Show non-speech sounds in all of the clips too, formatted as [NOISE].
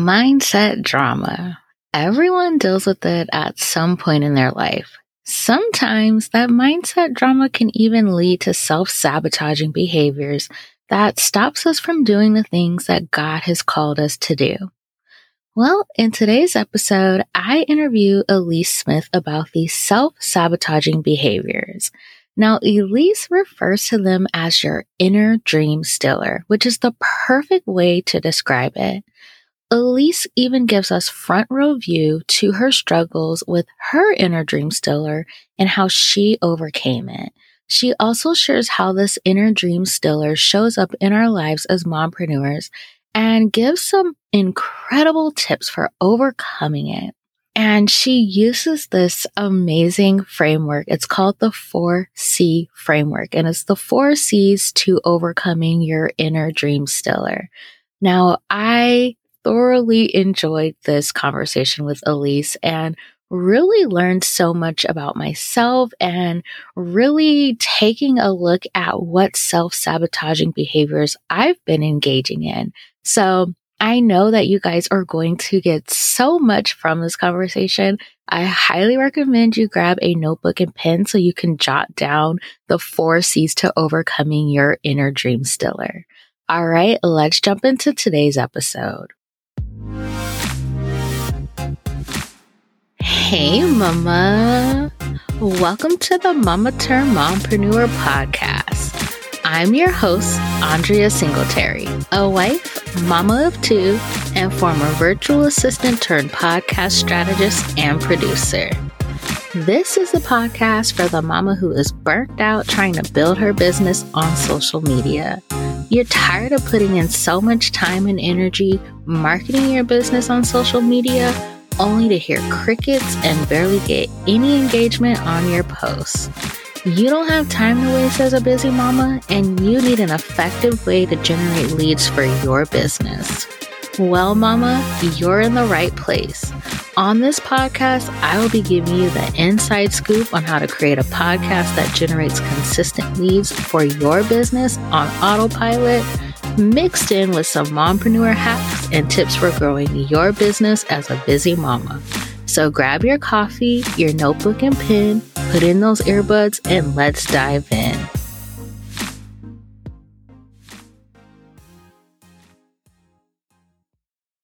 Mindset drama. Everyone deals with it at some point in their life. Sometimes that mindset drama can even lead to self sabotaging behaviors that stops us from doing the things that God has called us to do. Well, in today's episode, I interview Elise Smith about these self sabotaging behaviors. Now, Elise refers to them as your inner dream stealer, which is the perfect way to describe it. Elise even gives us front row view to her struggles with her inner dream stealer and how she overcame it. She also shares how this inner dream stealer shows up in our lives as mompreneurs and gives some incredible tips for overcoming it. And she uses this amazing framework. It's called the 4C framework, and it's the four C's to overcoming your inner dream stealer. Now, I thoroughly enjoyed this conversation with Elise and really learned so much about myself and really taking a look at what self sabotaging behaviors I've been engaging in. So I know that you guys are going to get so much from this conversation. I highly recommend you grab a notebook and pen so you can jot down the four C's to overcoming your inner dream stealer. All right, let's jump into today's episode. Hey, Mama. Welcome to the Mama Turned Mompreneur podcast. I'm your host, Andria Singletary, a wife, mama of two, and former virtual assistant turned podcast strategist and producer. This is the podcast for the mama who is burnt out trying to build her business on social media. You're tired of putting in so much time and energy marketing your business on social media only to hear crickets and barely get any engagement on your posts. You don't have time to waste as a busy mama, and you need an effective way to generate leads for your business. Well, Mama, you're in the right place. On this podcast, I will be giving you the inside scoop on how to create a podcast that generates consistent leads for your business on autopilot mixed in with some mompreneur hacks and tips for growing your business as a busy mama. So grab your coffee, your notebook and pen, put in those earbuds, and let's dive in.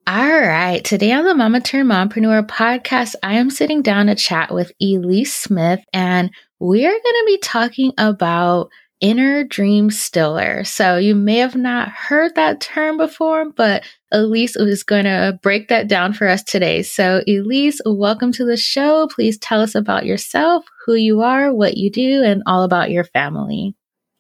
All right. Today on the Mama Turned Mompreneur podcast, I am sitting down to chat with Elise Smith, and we are going to be talking about inner dream stealer. So you may have not heard that term before, but Elise is going to break that down for us today. So Elise, welcome to the show. Please tell us about yourself, who you are, what you do, and all about your family.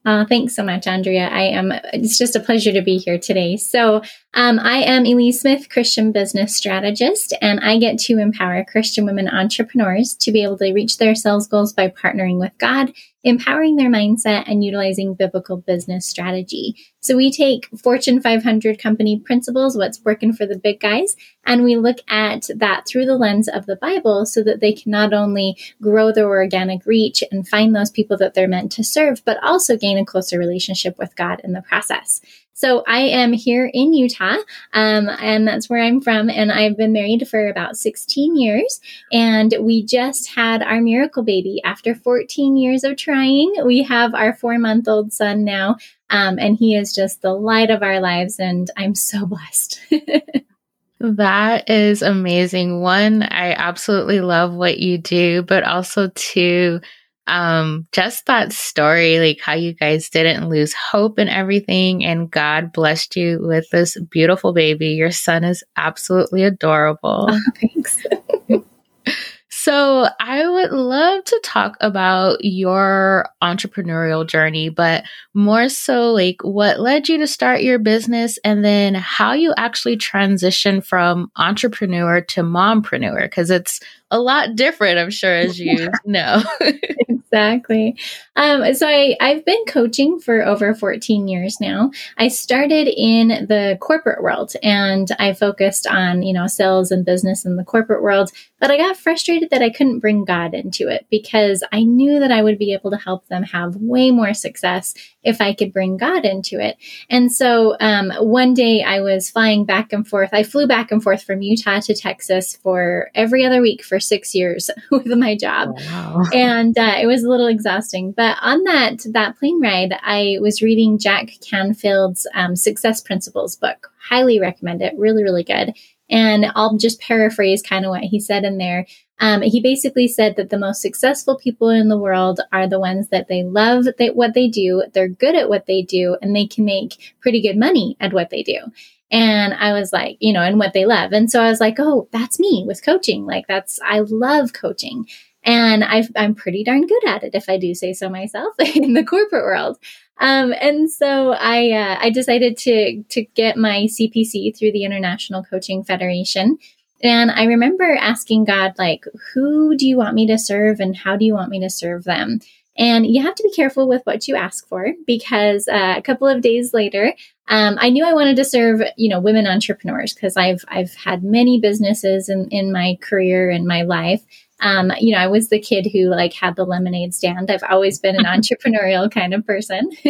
Uh, thanks so much, Andria. I am. It's just a pleasure to be here today. So, um, I am Elise Smith, Christian business strategist, and I get to empower Christian women entrepreneurs to be able to reach their sales goals by partnering with God empowering their mindset and utilizing biblical business strategy. So we take Fortune 500 company principles, what's working for the big guys, and we look at that through the lens of the Bible so that they can not only grow their organic reach and find those people that they're meant to serve, but also gain a closer relationship with God in the process. So I am here in Utah, um, and that's where I'm from. And I've been married for about 16 years. And we just had our miracle baby after 14 years of trying. We have our four month old son now, um, and he is just the light of our lives. And I'm so blessed. [LAUGHS] That is amazing. One, I absolutely love what you do, but also two, um just that story like how you guys didn't lose hope and everything and god blessed you with this beautiful baby. Your son is absolutely adorable. [LAUGHS] Oh, thanks. So i would love to talk about your entrepreneurial journey but more so like what led you to start your business and then how you actually transition from entrepreneur to mompreneur because it's a lot different i'm sure as you [LAUGHS] know [LAUGHS] exactly. Um, so I, I've been coaching for over 14 years now. I started in the corporate world and I focused on, you know, sales and business in the corporate world, but I got frustrated that I couldn't bring God into it because I knew that I would be able to help them have way more success if I could bring God into it. And so um, one day I was flying back and forth. I flew back and forth from Utah to Texas for every other week for six years [LAUGHS] with my job. Wow. And uh, it was a little exhausting. But on that, that plane ride, I was reading Jack Canfield's um, Success Principles book. Highly recommend it. Really, really good. And I'll just paraphrase kind of what he said in there. Um, he basically said that the most successful people in the world are the ones that they love they, what they do, they're good at what they do, and they can make pretty good money at what they do. And I was like, you know, and what they love. And so I was like, oh, that's me with coaching. Like, that's, I love coaching. And i am pretty darn good at it, if I do say so myself, [LAUGHS] in the corporate world. Um, and so I, uh, I decided to, to get my CPC through the International Coaching Federation. And I remember asking God, like, who do you want me to serve and how do you want me to serve them? And you have to be careful with what you ask for because uh, a couple of days later, um, I knew I wanted to serve, you know, women entrepreneurs because I've I've had many businesses in in my career and my life, um, you know, I was the kid who like had the lemonade stand. I've always been an [LAUGHS] entrepreneurial kind of person. [LAUGHS]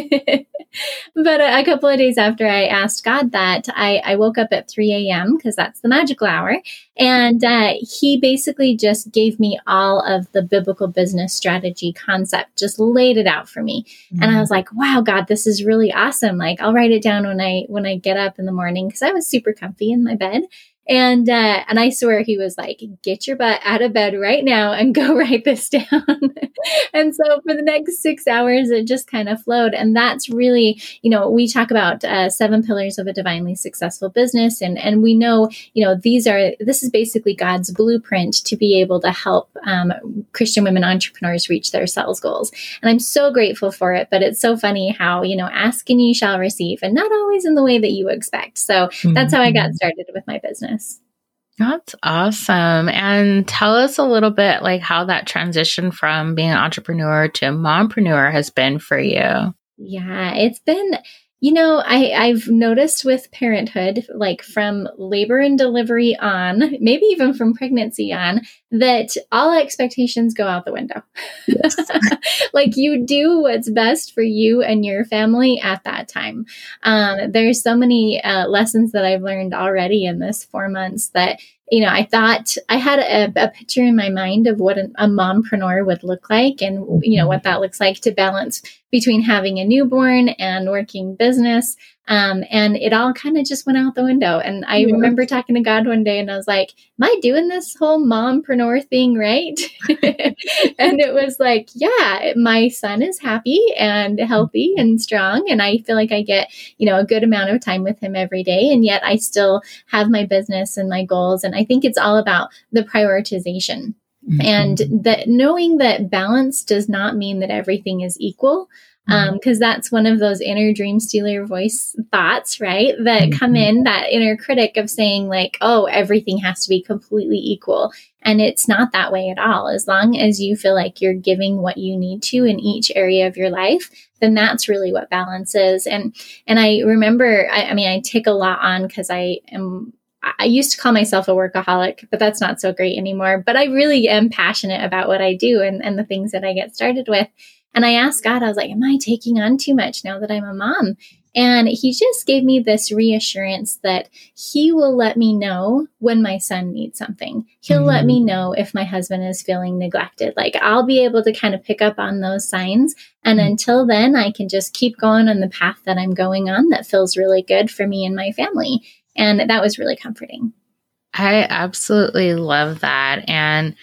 but a, a, couple of days after I asked God that, I, I woke up at 3 a.m. because that's the magical hour. And uh, he basically just gave me all of the biblical business strategy concept, just laid it out for me. Mm-hmm. And I was like, wow, God, this is really awesome. Like I'll write it down when I, when I get up in the morning because I was super comfy in my bed. And uh, and I swear he was like, "Get your butt out of bed right now and go [LAUGHS] write this down." [LAUGHS] and so for the next six hours, it just kind of flowed. And that's really, you know, we talk about uh, seven pillars of a divinely successful business, and and we know, you know, these are this is basically God's blueprint to be able to help um, Christian women entrepreneurs reach their sales goals. And I'm so grateful for it. But it's so funny how you know, ask and you shall receive, and not always in the way that you expect. So mm-hmm. that's how I got mm-hmm. started with my business business. That's awesome. And tell us a little bit like how that transition from being an entrepreneur to a mompreneur has been for you. Yeah, it's been you know, I, I've noticed with parenthood, like from labor and delivery on, maybe even from pregnancy on, that all expectations go out the window. Yes. [LAUGHS] like you do what's best for you and your family at that time. Um, there's so many uh, lessons that I've learned already in this four months that you know, I thought I had a, a picture in my mind of what a, a mompreneur would look like and, you know, what mm-hmm. that looks like to balance between having a newborn and working business. Um, and it all kind of just went out the window. And I yeah. remember talking to God one day and I was like, Am I doing this whole mompreneur thing right? [LAUGHS] and it was like, Yeah, my son is happy and healthy and strong. And I feel like I get, you know, a good amount of time with him every day. And yet I still have my business and my goals. And I think it's all about the prioritization. Mm-hmm. And that knowing that balance does not mean that everything is equal because um, mm-hmm. that's one of those inner dream stealer voice thoughts, right? That mm-hmm. come in that inner critic of saying like, oh, everything has to be completely equal. And it's not that way at all. As long as you feel like you're giving what you need to in each area of your life, then that's really what balance is. And, and I remember, I, I mean, I take a lot on because I am I used to call myself a workaholic, but that's not so great anymore. But I really am passionate about what I do and, and the things that I get started with. And I asked God, I was like, Am I taking on too much now that I'm a mom? And he just gave me this reassurance that he will let me know when my son needs something. He'll mm-hmm. let me mm-hmm. know if my husband is feeling neglected. Like I'll be able to kind of pick up on those signs. And mm-hmm. until then, I can just keep going on the path that I'm going on that feels really good for me and my family. And that was really comforting. I absolutely love that. And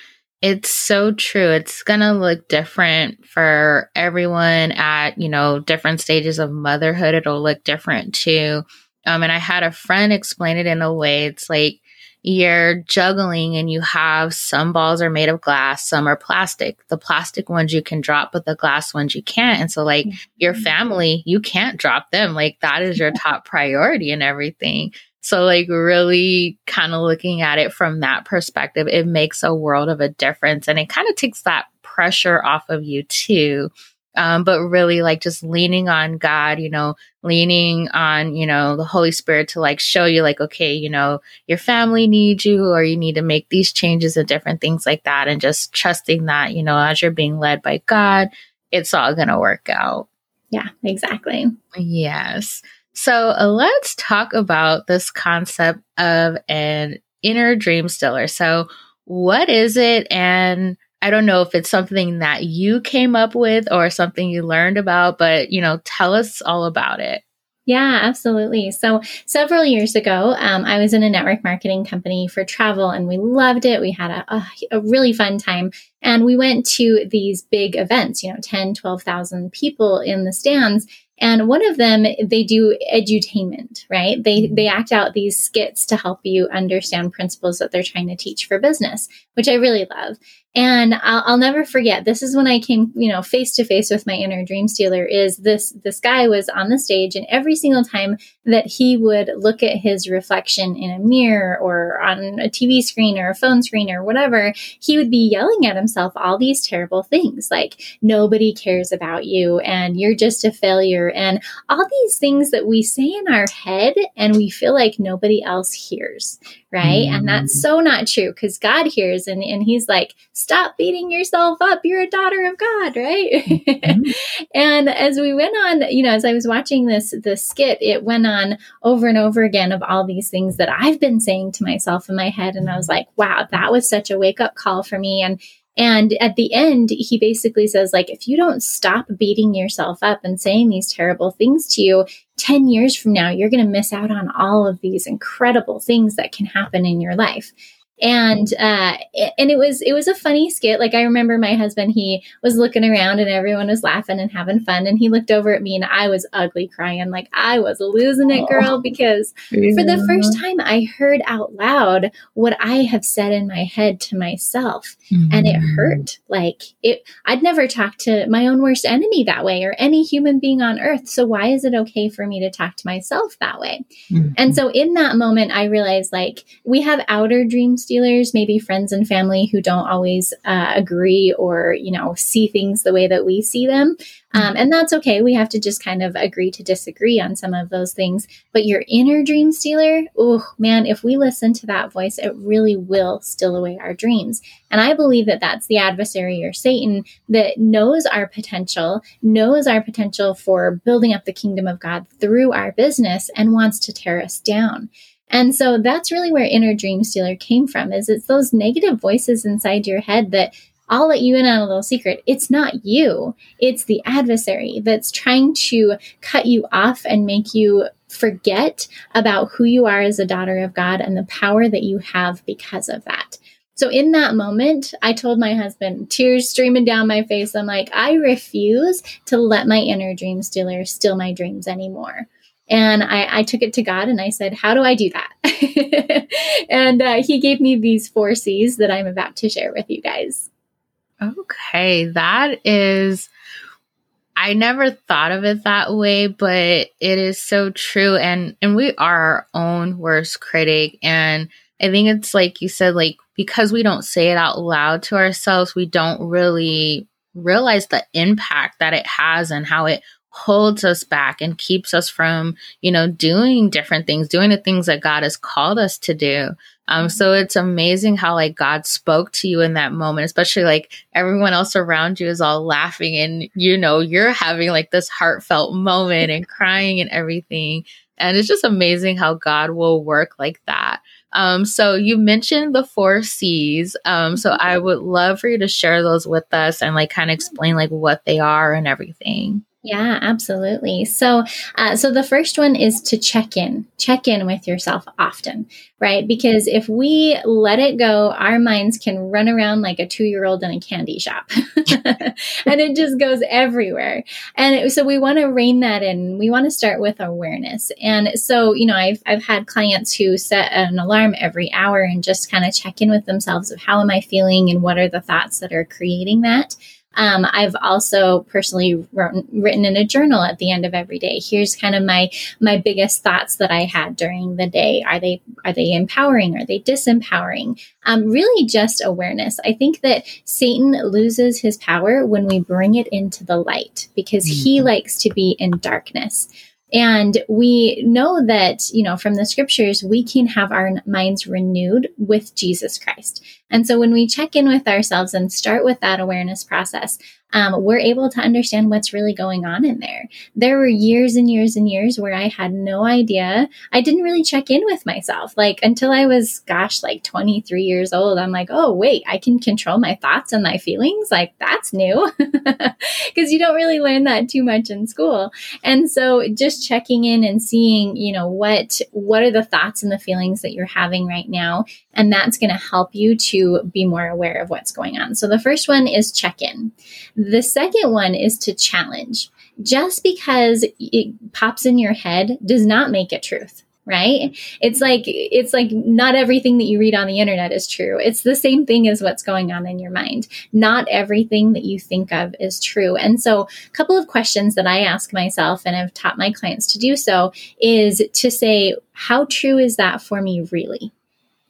it's so true. It's going to look different for everyone at, you know, different stages of motherhood. It'll look different too. Um, and I had a friend explain it in a way. It's like you're juggling and you have some balls are made of glass, some are plastic. The plastic ones you can drop, but the glass ones you can't. And so like your mm-hmm. family, you can't drop them. Like that is your top priority and everything. So, like, really kind of looking at it from that perspective, it makes a world of a difference. And it kind of takes that pressure off of you too. Um, but really like just leaning on God, you know, leaning on, you know, the Holy Spirit to like show you, like, okay, you know, your family needs you or you need to make these changes and different things like that. And just trusting that, you know, as you're being led by God, it's all going to work out. Yeah, exactly. Yes. So uh, let's talk about this concept of an inner dream stealer. So, what is it? And I don't know if it's something that you came up with or something you learned about, but you know, tell us all about it. Yeah, absolutely. So several years ago, um, I was in a network marketing company for travel and we loved it. We had a, a, a, really fun time and we went to these big events, you know, 10, 12,000 people in the stands. And one of them, they do edutainment, right? They, mm-hmm. they act out these skits to help you understand principles that they're trying to teach for business, which I really love. And I'll, I'll, never forget. This is when I came, you know, face to face with my inner dream stealer. Is this this guy was on the stage, and every single time that he would look at his reflection in a mirror or on a TV screen or a phone screen or whatever, he would be yelling at himself all these terrible things like nobody cares about you and you're just a failure and all these things that we say in our head and we feel like nobody else hears, right? Mm-hmm. And that's so not true because God hears and, and He's like, stop beating yourself up. You're a daughter of God, right? Mm-hmm. [LAUGHS] and as we went on, you know, as I was watching this the skit, it went on over and over again of all these things that I've been saying to myself in my head. And I was like, wow, that was such a wake up call for me. And and at the end, he basically says, like, if you don't stop beating yourself up and saying these terrible things to you, 10 years from now, you're going to miss out on all of these incredible things that can happen in your life and uh and it was it was a funny skit like i remember my husband he was looking around and everyone was laughing and having fun and he looked over at me and i was ugly crying like i was losing it girl because yeah. for the first time i heard out loud what i have said in my head to myself mm-hmm. and it mm-hmm. hurt like it i'd never talked to my own worst enemy that way or any human being on earth so why is it okay for me to talk to myself that way mm-hmm. and so in that moment i realized like we have outer dreams stealers, maybe friends and family who don't always uh, agree or, you know, see things the way that we see them. Um, and that's okay. We have to just kind of agree to disagree on some of those things. But your inner dream stealer, oh man, if we listen to that voice, it really will steal away our dreams. And I believe that that's the adversary or Satan that knows our potential, knows our potential for building up the kingdom of God through our business and wants to tear us down. And so that's really where inner dream stealer came from is it's those negative voices inside your head that I'll let you in on a little secret. It's not you. It's the adversary that's trying to cut you off and make you forget about who you are as a daughter of God and the power that you have because of that. So in that moment, I told my husband, tears streaming down my face, I'm like, I refuse to let my inner dream stealer steal my dreams anymore. And I, I, took it to God and I said, How do I do that? [LAUGHS] and uh, He gave me these four C's that I'm about to share with you guys. Okay, that is. I never thought of it that way, but it is so true. And and we are our own worst critic. And I think it's like you said, like because we don't say it out loud to ourselves, we don't really realize the impact that it has and how it holds us back and keeps us from, you know, doing different things, doing the things that God has called us to do. Um, so it's amazing how like God spoke to you in that moment, especially like everyone else around you is all laughing and you know, you're having like this heartfelt moment and crying and everything. And it's just amazing how God will work like that. Um, so you mentioned the four C's. Um, so I would love for you to share those with us and like kind of explain like what they are and everything. Yeah, absolutely. So, uh, so the first one is to check in, check in with yourself often, right? Because if we let it go, our minds can run around like a two year old in a candy shop [LAUGHS] and it just goes everywhere. And it, so we want to rein that in. We want to start with awareness. And so, you know, I've, I've had clients who set an alarm every hour and just kind of check in with themselves of how am I feeling and what are the thoughts that are creating that. Um, I've also personally wrote, written in a journal at the end of every day. Here's kind of my my biggest thoughts that I had during the day. Are they are they empowering? Are they disempowering? Um, really, just awareness. I think that Satan loses his power when we bring it into the light because mm-hmm. he likes to be in darkness. And we know that, you know, from the scriptures, we can have our minds renewed with Jesus Christ. And so when we check in with ourselves and start with that awareness process, um, we're able to understand what's really going on in there. There were years and years and years where I had no idea. I didn't really check in with myself. Like until I was, gosh, like 23 years old, I'm like, oh, wait, I can control my thoughts and my feelings. Like that's new [LAUGHS] because you don't really learn that too much in school. And so just checking in and seeing, you know, what, what are the thoughts and the feelings that you're having right now. And that's going to help you to be more aware of what's going on. So the first one is check in. The second one is to challenge. Just because it pops in your head does not make it truth right it's like it's like not everything that you read on the internet is true it's the same thing as what's going on in your mind not everything that you think of is true and so a couple of questions that i ask myself and i've taught my clients to do so is to say how true is that for me really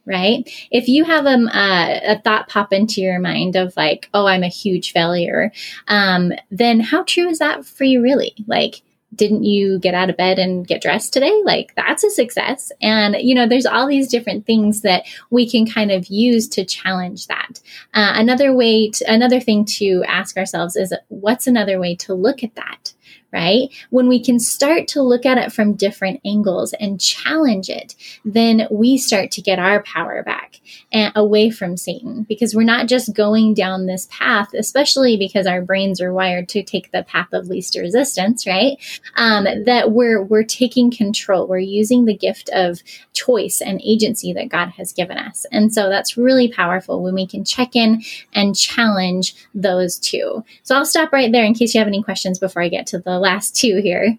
right? If you have um, a thought pop into your mind of like, oh, I'm a huge failure, um, then how true is that for you really? Like, didn't you get out of bed and get dressed today? Like, that's a success. And, you know, there's all these different things that we can kind of use to challenge that. Uh, another way, to, another thing to ask ourselves is what's another way to look at that? Right? When we can start to look at it from different angles and challenge it, then we start to get our power back and away from Satan because we're not just going down this path, especially because our brains are wired to take the path of least resistance, right? Um, that we're we're taking control. We're using the gift of choice and agency that God has given us, and so that's really powerful when we can check in and challenge those two. So I'll stop right there in case you have any questions before I get to the last two here?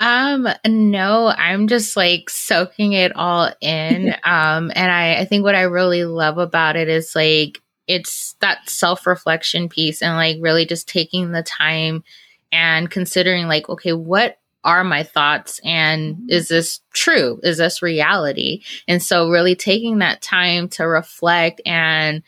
Um, no, I'm just like soaking it all in. [LAUGHS] um, and I, I think what I really love about it is like it's that self reflection piece and like really just taking the time and considering like, okay, what are my thoughts and mm-hmm. is this true? Is this reality? And so really taking that time to reflect and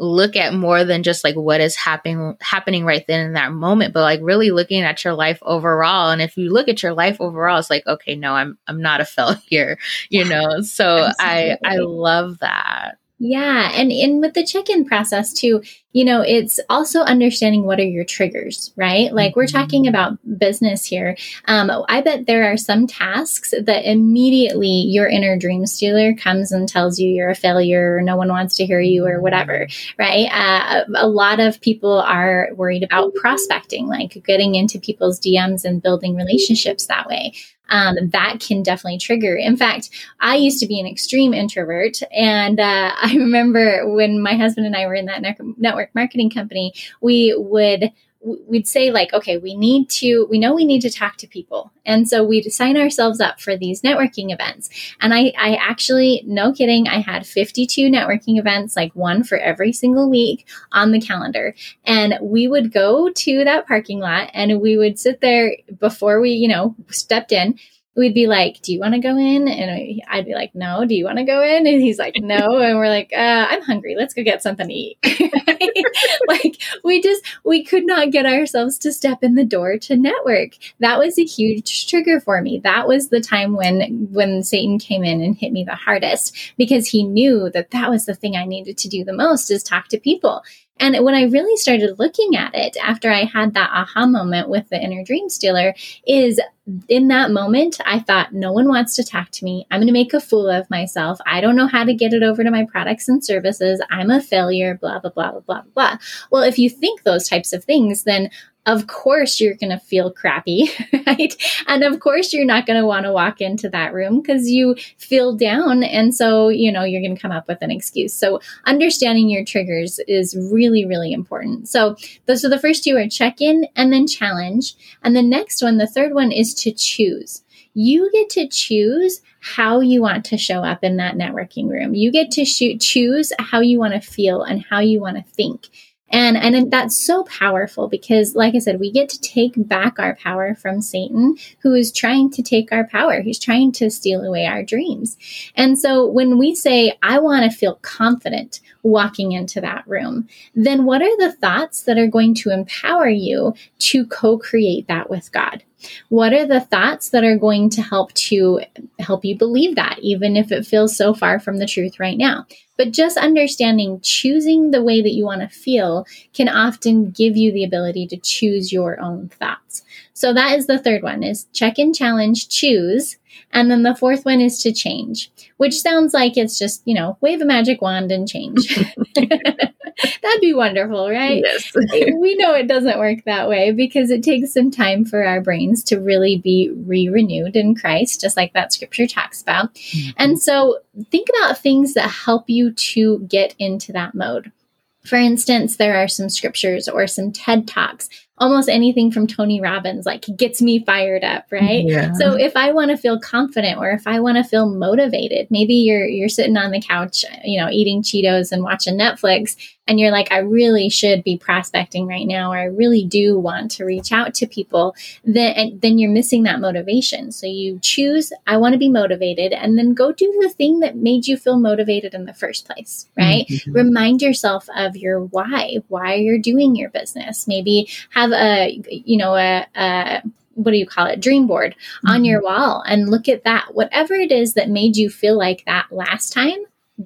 look at more than just like what is happening happening right then in that moment but like really looking at your life overall. And if you look at your life overall it's like okay no i'm i'm not a [LAUGHS] failure you know? So i i love that yeah. And in with the check-in process too, you know, it's also understanding what are your triggers, right? Like we're talking mm-hmm. about business here. Um, I bet there are some tasks that immediately your inner dream stealer comes and tells you you're a failure or no one wants to hear you or whatever, right? Uh, a lot of people are worried about prospecting, like getting into people's DMs and building relationships that way um, that can definitely trigger. In fact, I used to be an extreme introvert. And uh, [LAUGHS] I remember when my husband and I were in that network marketing company, we would we'd say like okay we need to we know we need to talk to people. And so we'd sign ourselves up for these networking events. And i i actually no kidding i had 52 networking events like one for every single week on the calendar. And we would go to that parking lot and we would sit there before we you know stepped in we'd be like, "Do you want to go in?" And I'd be like, "No." Do you want to go in? And he's like, "No." [LAUGHS] And we're like, uh, "I'm hungry. Let's go get something to eat." [LAUGHS] like we just we could not get ourselves to step in the door to network. That was a huge trigger for me. That was the time when when Satan came in and hit me the hardest because he knew that that was the thing I needed to do the most is talk to people. And when I really started looking at it after I had that aha moment with the inner dream stealer, is in that moment, I thought, no one wants to talk to me. I'm going to make a fool of myself. I don't know how to get it over to my products and services. I'm a failure, blah, blah, blah, blah, blah. Blah. Well, if you think those types of things, then of course you're going to feel crappy, [LAUGHS] right? And of course you're not going to want to walk into that room because you feel down. And so, you know, you're going to come up with an excuse. So understanding your triggers is really, really important. So those are the first two are check in and then challenge. And the next one, the third one is to choose. You get to choose how you want to show up in that networking room. You get to choose how you want to feel and how you want to think. And, and that's so powerful because, like I said, we get to take back our power from Satan, who is trying to take our power. He's trying to steal away our dreams. And so when we say, I want to feel confident walking into that room, then what are the thoughts that are going to empower you to co create that with God? What are the thoughts that are going to help to help you believe that, even if it feels so far from the truth right now? But just understanding choosing the way that you want to feel can often give you the ability to choose your own thoughts. So that is the third one is check in challenge, choose. And then the fourth one is to change, which sounds like it's just, you know, wave a magic wand and change. [LAUGHS] [LAUGHS] [LAUGHS] That'd be wonderful, right? Yes. we know it doesn't work that way because it takes some time for our brains to really be re renewed in Christ, just like that scripture talks about. Mm-hmm. And so think about things that help you to get into that mode. For instance, there are some scriptures or some TED Talks almost anything from Tony Robbins like gets me fired up, right? Yeah. So if I want to feel confident or if I want to feel motivated, maybe you're you're sitting on the couch, you know, eating Cheetos and watching Netflix and you're like, I really should be prospecting right now, or I really do want to reach out to people, then, then you're missing that motivation. So you choose, I want to be motivated, and then go do the thing that made you feel motivated in the first place, right? Mm-hmm. Remind yourself of your why, why you're doing your business. Maybe have a, you know, a, a what do you call it dream board mm-hmm. on your wall and look at that whatever it is that made you feel like that last time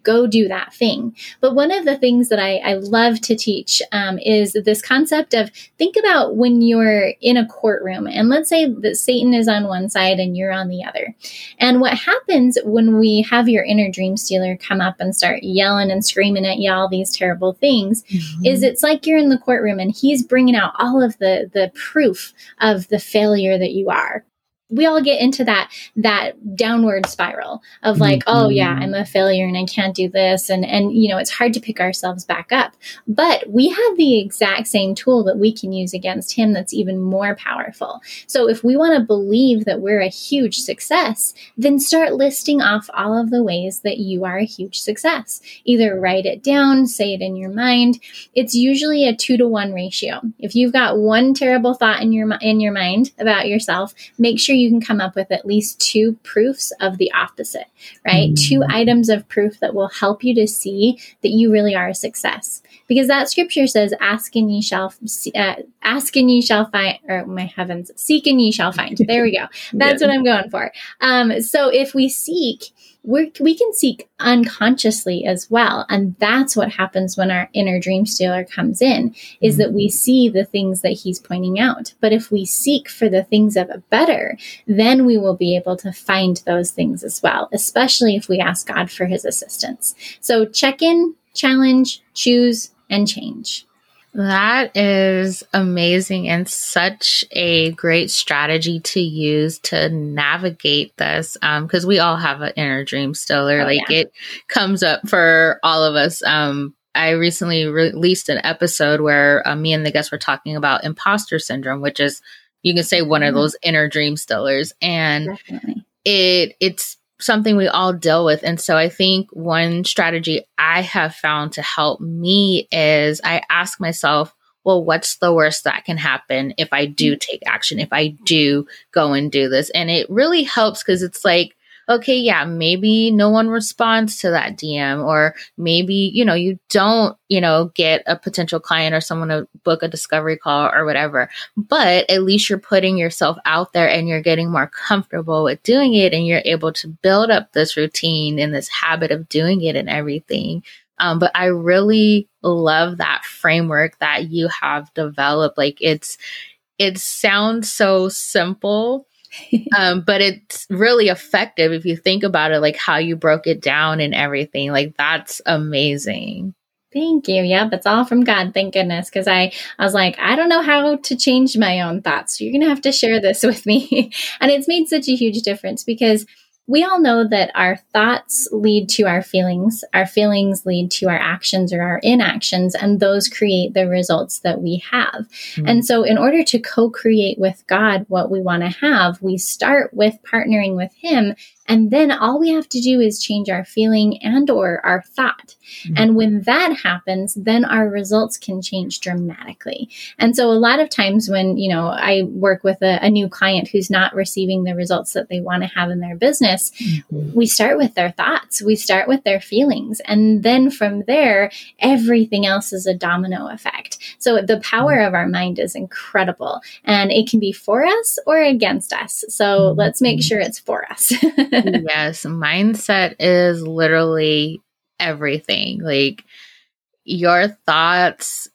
go do that thing. But one of the things that I, I love to teach um, is this concept of think about when you're in a courtroom, and let's say that Satan is on one side and you're on the other. And what happens when we have your inner dream stealer come up and start yelling and screaming at you all these terrible things mm-hmm. is it's like you're in the courtroom and he's bringing out all of the the proof of the failure that you are we all get into that that downward spiral of like mm-hmm. oh yeah i'm a failure and i can't do this. And and you know it's hard to pick ourselves back up. But we have the exact same tool that we can use against him that's even more powerful. So if we want to believe that we're a huge success then start listing off all of the ways that you are a huge success. Either write it down say it in your mind. It's usually a 2 to 1 ratio. If you've got one terrible thought in your in your mind about yourself make sure you can come up with at least two proofs of the opposite, right? Mm-hmm. Two items of proof that will help you to see that you really are a success. Because that scripture says, "Ask and ye shall uh, ask and ye shall find." Or my heavens, seek and ye shall find. There we go. [LAUGHS] That's yeah. what I'm going for. Um, so if we seek we we can seek unconsciously as well. And that's what happens when our inner dream stealer comes in is that we mm-hmm. see the things that he's pointing out. But if we seek for the things of a better then we will be able to find those things as well especially if we ask god for his assistance. So check in challenge choose and change that is amazing and such a great strategy to use to navigate this. Um, cause we all have an inner dream stealer. Oh, like yeah. it comes up for all of us. Um, I recently released an episode where uh, me and the guests were talking about imposter syndrome, which is, you can say one mm-hmm. of those inner dream stealers, And Definitely. it, it's something we all deal with. And so I think one strategy I have found to help me is I ask myself, well, what's the worst that can happen if I do mm-hmm. take action, if I do go and do this? And it really helps because it's like, okay, yeah, maybe no one responds to that DM, or maybe, you know, you don't, you know, get a potential client or someone to book a discovery call or whatever. But at least you're putting yourself out there and you're getting more comfortable with doing it and you're able to build up this routine and this habit of doing it and everything. Um, but I really love that framework that you have developed. Like it's, it sounds so simple, [LAUGHS] um, but it's really effective if you think about it, like how you broke it down and everything. Like that's amazing. Thank you. Yep, it's all from God. Thank goodness. Because I, I was like, I don't know how to change my own thoughts. So you're gonna have to share this [LAUGHS] with me. and it's made such a huge difference because we all know that our thoughts lead to our feelings, our feelings lead to our actions or our inactions, and those create the results that we have. Mm-hmm. And so, in order to co create with God what we want to have, we start with partnering with Him and then all we have to do is change our feeling and or our thought. Mm-hmm. And when that happens, then our results can change dramatically. And so a lot of times when, you know, I work with a, a new client who's not receiving the results that they want to have in their business, mm-hmm. we start with their thoughts, we start with their feelings. And then from there, everything else is a domino effect. So the power mm-hmm. of our mind is incredible and it can be for us or against us. So mm-hmm. let's make sure it's for us. [LAUGHS] [LAUGHS] yes, mindset is literally everything. Like your thoughts,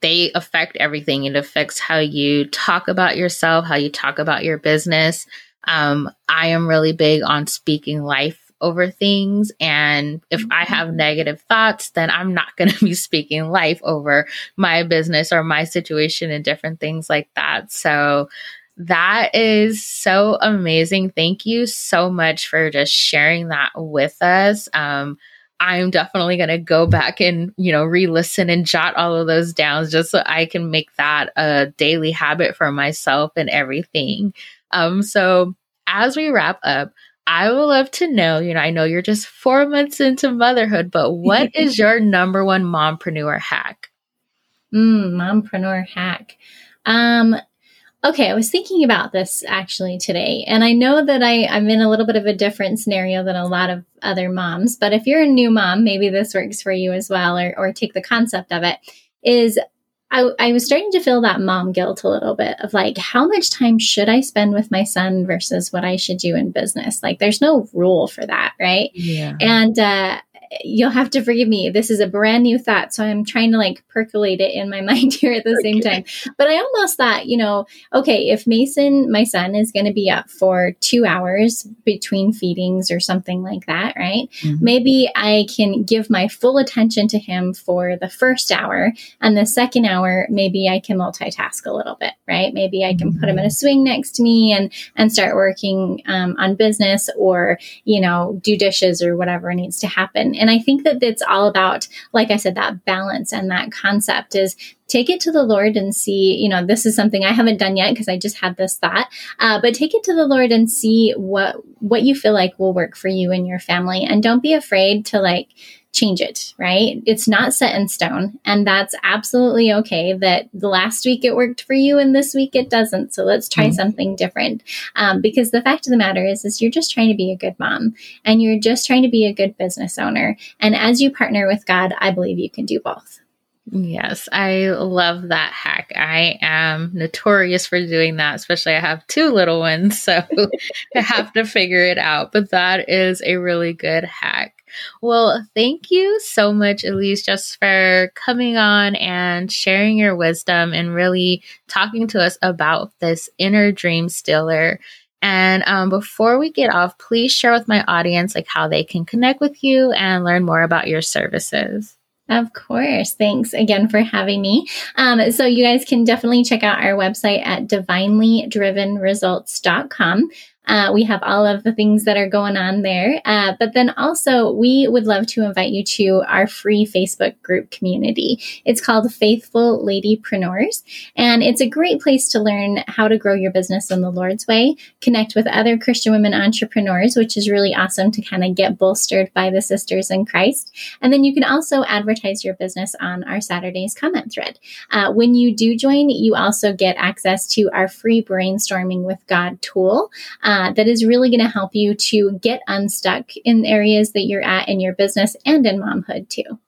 they affect everything. It affects how you talk about yourself, how you talk about your business. Um, I am really big on speaking life over things. And if I have mm-hmm. negative thoughts, then I'm not [LAUGHS] going to be speaking life over my business or my situation and different things like that. So, that is so amazing. Thank you so much for just sharing that with us. Um, I'm definitely going to go back and, you know, re listen and jot all of those down just so I can make that a daily habit for myself and everything. Um, so as we wrap up, I would love to know, you know, I know you're just four months into motherhood, but what [LAUGHS] is your number one mompreneur hack? Mm, mompreneur hack. Um, Okay, I was thinking about this actually today, and I know that I, I'm in a little bit of a different scenario than a lot of other moms, but if you're a new mom, maybe this works for you as well, or, or take the concept of it. Is I, I was starting to feel that mom guilt a little bit of like, how much time should I spend with my son versus what I should do in business? Like, there's no rule for that, right? Yeah. And uh, you'll have to forgive me. This is a brand new thought. So I'm trying to like percolate it in my [LAUGHS] mind here at the okay. same time. But I almost thought, you know, okay, if Mason, my son, is going to be up for two hours between feedings or something like that, right? Mm-hmm. Maybe I can give my full attention to him for the first hour. And the second hour, maybe I can multitask a little bit, right? Maybe I can mm-hmm. put him in a mm-hmm. swing next to me and, and start working um, on business or, you know, do dishes or whatever needs to happen. And I think that it's all about, like I said, that balance and that concept is take it to the Lord and see, you know, this is something I haven't done yet because I just had this thought, uh, but take it to the Lord and see what, what you feel like will work for you and your family. And don't be afraid to like, change it, right? It's not set in stone. And that's absolutely okay that the last week it worked for you and this week it doesn't. So let's try mm-hmm. something different. Um, because the fact of the matter is, is you're just trying to be a good mom and you're just trying to be a good business owner. And as you partner with God, I believe you can do both. Yes, I love that hack. I am notorious for doing that, especially I have two little ones, so [LAUGHS] I have to figure it out. But that is a really good hack. Well, thank you so much, Elise, just for coming on and sharing your wisdom and really talking to us about this inner dream stealer. And um, before we get off, please share with my audience like how they can connect with you and learn more about your services. Of course. Thanks again for having me. Um, so, you guys can definitely check out our website at divinelydrivenresults.com. Uh, we have all of the things that are going on there. Uh, but then also, we would love to invite you to our free Facebook group community. It's called Faithful Ladypreneurs, and it's a great place to learn how to grow your business in the Lord's way, connect with other Christian women entrepreneurs, which is really awesome to kind of get bolstered by the sisters in Christ. And then you can also advertise your business on our Saturdays comment thread. Uh, when you do join, you also get access to our free brainstorming with God tool. Um, uh, that is really going to help you to get unstuck in areas that you're at in your business and in momhood too.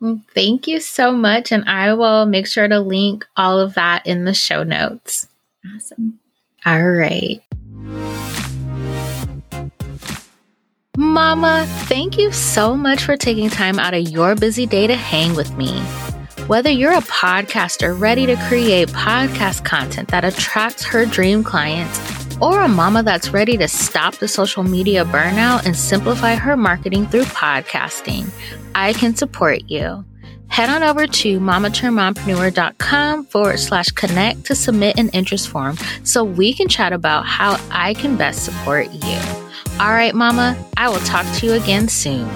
Well, thank you so much. And I will make sure to link all of that in the show notes. Awesome. All right. Mama, thank you so much for taking time out of your busy day to hang with me. Whether you're a podcaster ready to create podcast content that attracts her dream clients, or a mama that's ready to stop the social media burnout and simplify her marketing through podcasting, I can support you. Head on over to mamaturnedmompreneur.com forward slash connect to submit an interest form so we can chat about how I can best support you. All right, Mama, I will talk to you again soon.